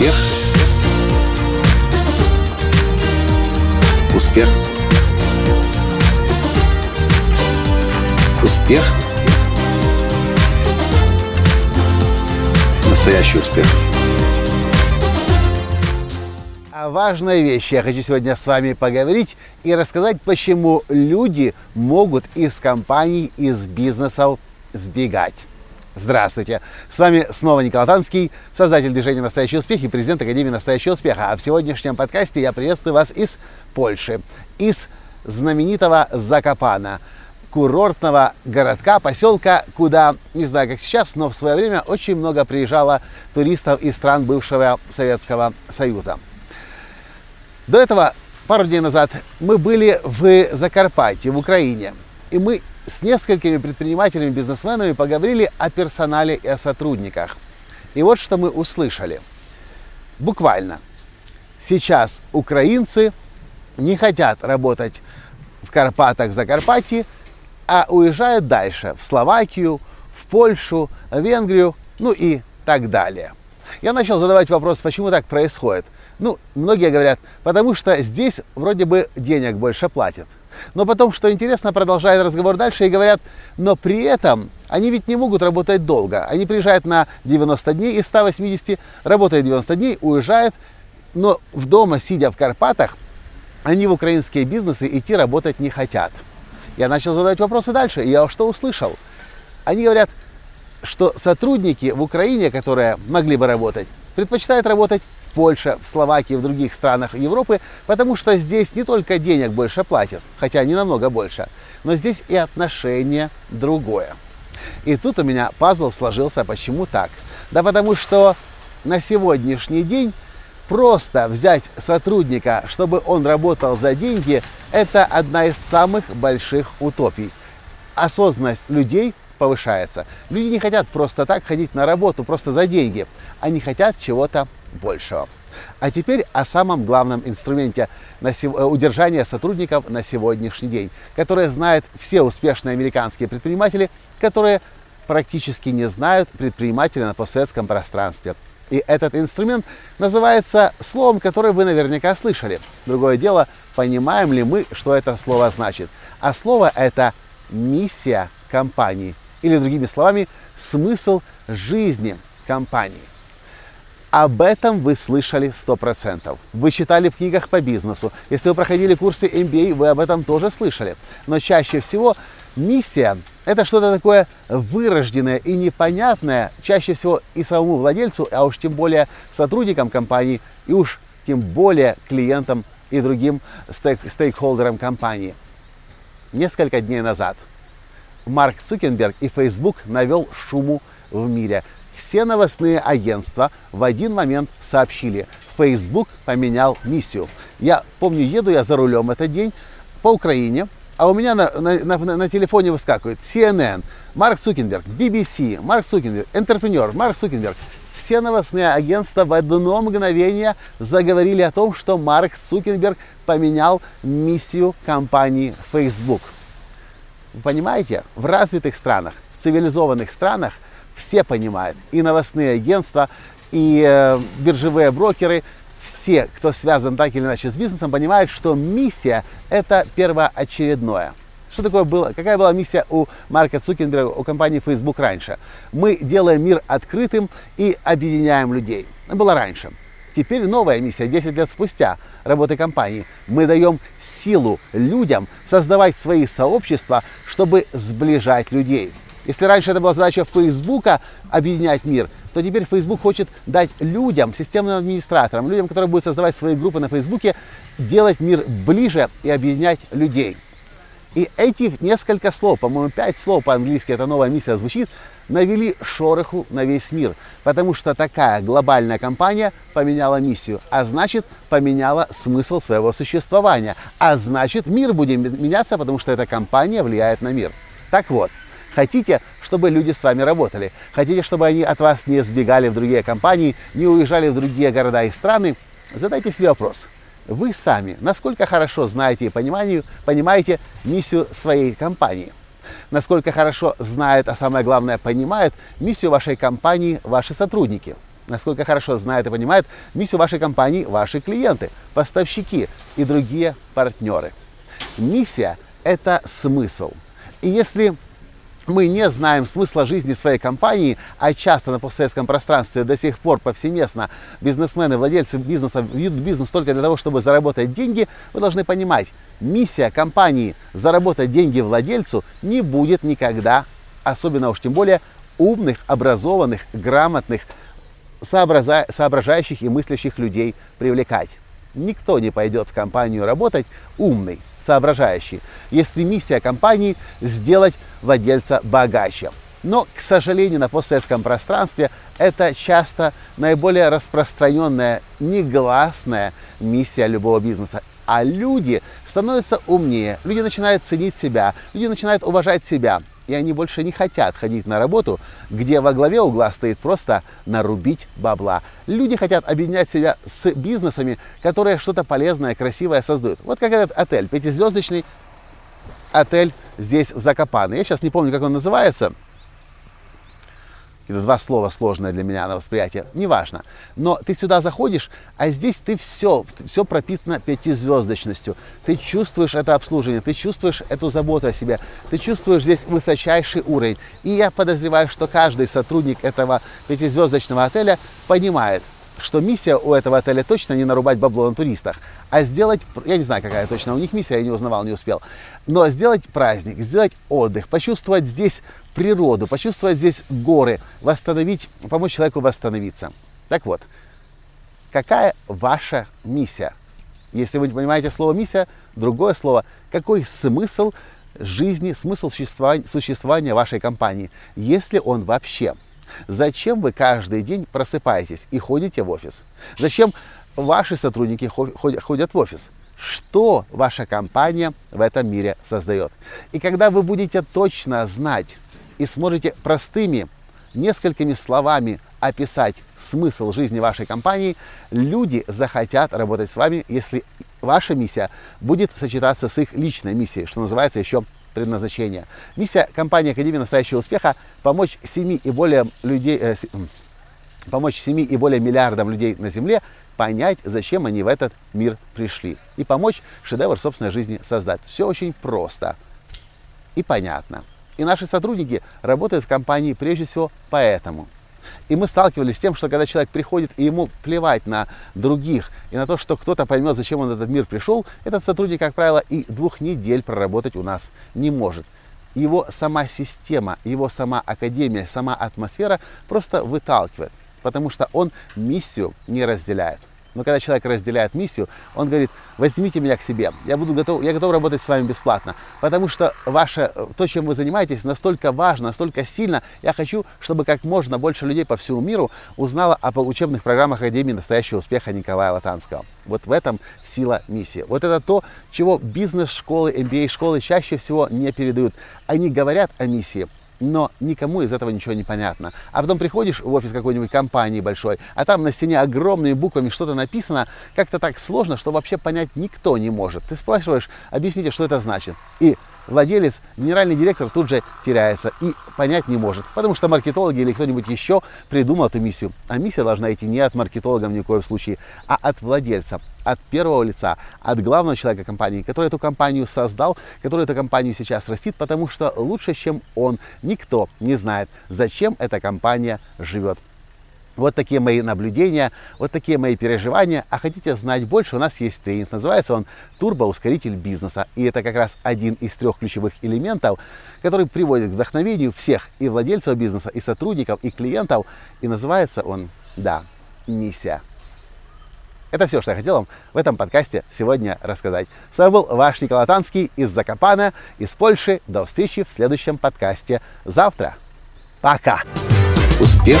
Успех. Успех. Успех. Настоящий успех. О важной вещи я хочу сегодня с вами поговорить и рассказать, почему люди могут из компаний, из бизнесов сбегать. Здравствуйте! С вами снова Николай Танский, создатель движения «Настоящий успех» и президент Академии «Настоящего успеха». А в сегодняшнем подкасте я приветствую вас из Польши, из знаменитого Закопана, курортного городка, поселка, куда, не знаю, как сейчас, но в свое время очень много приезжало туристов из стран бывшего Советского Союза. До этого, пару дней назад, мы были в Закарпатье, в Украине. И мы с несколькими предпринимателями, бизнесменами поговорили о персонале и о сотрудниках. И вот что мы услышали. Буквально. Сейчас украинцы не хотят работать в Карпатах, в Закарпатье, а уезжают дальше, в Словакию, в Польшу, в Венгрию, ну и так далее. Я начал задавать вопрос, почему так происходит. Ну, многие говорят, потому что здесь вроде бы денег больше платят. Но потом, что интересно, продолжает разговор дальше и говорят, но при этом они ведь не могут работать долго. Они приезжают на 90 дней из 180, работают 90 дней, уезжают, но в дома, сидя в Карпатах, они в украинские бизнесы идти работать не хотят. Я начал задавать вопросы дальше, и я что услышал? Они говорят, что сотрудники в Украине, которые могли бы работать, предпочитают работать в Польше, в Словакии, в других странах Европы, потому что здесь не только денег больше платят, хотя не намного больше, но здесь и отношение другое. И тут у меня пазл сложился, почему так? Да потому что на сегодняшний день просто взять сотрудника, чтобы он работал за деньги, это одна из самых больших утопий. Осознанность людей повышается. Люди не хотят просто так ходить на работу, просто за деньги. Они хотят чего-то большего. А теперь о самом главном инструменте. Э, удержания сотрудников на сегодняшний день, которое знают все успешные американские предприниматели, которые практически не знают предпринимателя на постсоветском пространстве. И этот инструмент называется словом, которое вы наверняка слышали. Другое дело, понимаем ли мы, что это слово значит. А слово это миссия компании. Или другими словами, смысл жизни компании. Об этом вы слышали 100%. Вы читали в книгах по бизнесу. Если вы проходили курсы MBA, вы об этом тоже слышали. Но чаще всего миссия – это что-то такое вырожденное и непонятное, чаще всего и самому владельцу, а уж тем более сотрудникам компании, и уж тем более клиентам и другим стейк стейкхолдерам компании. Несколько дней назад Марк Цукенберг и Facebook навел шуму в мире – все новостные агентства в один момент сообщили, Facebook поменял миссию. Я помню, еду я за рулем этот день по Украине, а у меня на, на, на, на телефоне выскакивает CNN, Марк Цукенберг, BBC, Марк Цукенберг, Entrepreneur, Марк Цукенберг. Все новостные агентства в одно мгновение заговорили о том, что Марк Цукенберг поменял миссию компании Facebook. Вы понимаете, в развитых странах, в цивилизованных странах – все понимают, и новостные агентства, и э, биржевые брокеры, все, кто связан так или иначе с бизнесом, понимают, что миссия это первоочередное. Что такое было? Какая была миссия у Марка Цукенберга, у компании Facebook раньше? Мы делаем мир открытым и объединяем людей. Было раньше. Теперь новая миссия, 10 лет спустя работы компании. Мы даем силу людям создавать свои сообщества, чтобы сближать людей. Если раньше это была задача Фейсбука объединять мир, то теперь Facebook хочет дать людям, системным администраторам, людям, которые будут создавать свои группы на Фейсбуке, делать мир ближе и объединять людей. И эти несколько слов, по-моему, пять слов по-английски, эта новая миссия звучит, навели шороху на весь мир. Потому что такая глобальная компания поменяла миссию, а значит, поменяла смысл своего существования. А значит, мир будет меняться, потому что эта компания влияет на мир. Так вот, Хотите, чтобы люди с вами работали? Хотите, чтобы они от вас не сбегали в другие компании, не уезжали в другие города и страны? Задайте себе вопрос. Вы сами насколько хорошо знаете и понимаете, понимаете миссию своей компании? Насколько хорошо знают, а самое главное понимают миссию вашей компании ваши сотрудники? насколько хорошо знают и понимают миссию вашей компании ваши клиенты, поставщики и другие партнеры. Миссия – это смысл. И если мы не знаем смысла жизни своей компании, а часто на постсоветском пространстве до сих пор повсеместно бизнесмены, владельцы бизнеса ведут бизнес только для того, чтобы заработать деньги, вы должны понимать, миссия компании заработать деньги владельцу не будет никогда, особенно уж тем более умных, образованных, грамотных, соображающих и мыслящих людей привлекать. Никто не пойдет в компанию работать умный, соображающий, если миссия компании сделать владельца богаче. Но, к сожалению, на постсоветском пространстве это часто наиболее распространенная, негласная миссия любого бизнеса. А люди становятся умнее, люди начинают ценить себя, люди начинают уважать себя и они больше не хотят ходить на работу, где во главе угла стоит просто нарубить бабла. Люди хотят объединять себя с бизнесами, которые что-то полезное, красивое создают. Вот как этот отель, пятизвездочный отель здесь в Закопане. Я сейчас не помню, как он называется это два слова сложное для меня на восприятие, неважно. Но ты сюда заходишь, а здесь ты все, все пропитано пятизвездочностью. Ты чувствуешь это обслуживание, ты чувствуешь эту заботу о себе, ты чувствуешь здесь высочайший уровень. И я подозреваю, что каждый сотрудник этого пятизвездочного отеля понимает, что миссия у этого отеля точно не нарубать бабло на туристах, а сделать, я не знаю, какая точно у них миссия, я не узнавал, не успел, но сделать праздник, сделать отдых, почувствовать здесь природу, почувствовать здесь горы, восстановить, помочь человеку восстановиться. Так вот, какая ваша миссия? Если вы не понимаете слово миссия, другое слово, какой смысл жизни, смысл существования, вашей компании, если он вообще – Зачем вы каждый день просыпаетесь и ходите в офис? Зачем ваши сотрудники ходят в офис? Что ваша компания в этом мире создает? И когда вы будете точно знать и сможете простыми несколькими словами описать смысл жизни вашей компании, люди захотят работать с вами, если ваша миссия будет сочетаться с их личной миссией, что называется еще предназначения. Миссия компании Академии настоящего успеха – помочь 7 и более людей, э, помочь 7 и более миллиардам людей на Земле понять, зачем они в этот мир пришли. И помочь шедевр собственной жизни создать. Все очень просто и понятно. И наши сотрудники работают в компании прежде всего поэтому – и мы сталкивались с тем, что когда человек приходит и ему плевать на других и на то, что кто-то поймет, зачем он в этот мир пришел, этот сотрудник, как правило, и двух недель проработать у нас не может. Его сама система, его сама академия, сама атмосфера просто выталкивает, потому что он миссию не разделяет. Но когда человек разделяет миссию, он говорит, возьмите меня к себе, я, буду готов, я готов работать с вами бесплатно, потому что ваше, то, чем вы занимаетесь, настолько важно, настолько сильно, я хочу, чтобы как можно больше людей по всему миру узнало об учебных программах Академии настоящего успеха Николая Латанского. Вот в этом сила миссии. Вот это то, чего бизнес-школы, MBA-школы чаще всего не передают. Они говорят о миссии, но никому из этого ничего не понятно. А потом приходишь в офис какой-нибудь компании большой, а там на стене огромными буквами что-то написано, как-то так сложно, что вообще понять никто не может. Ты спрашиваешь, объясните, что это значит. И владелец, генеральный директор тут же теряется и понять не может, потому что маркетологи или кто-нибудь еще придумал эту миссию. А миссия должна идти не от маркетологов ни в коем случае, а от владельца, от первого лица, от главного человека компании, который эту компанию создал, который эту компанию сейчас растит, потому что лучше, чем он, никто не знает, зачем эта компания живет. Вот такие мои наблюдения, вот такие мои переживания. А хотите знать больше, у нас есть тренинг. Называется он «Турбоускоритель бизнеса». И это как раз один из трех ключевых элементов, который приводит к вдохновению всех и владельцев бизнеса, и сотрудников, и клиентов. И называется он, да, «Миссия». Это все, что я хотел вам в этом подкасте сегодня рассказать. С вами был ваш Николай Танский из Закопана, из Польши. До встречи в следующем подкасте завтра. Пока! Успех!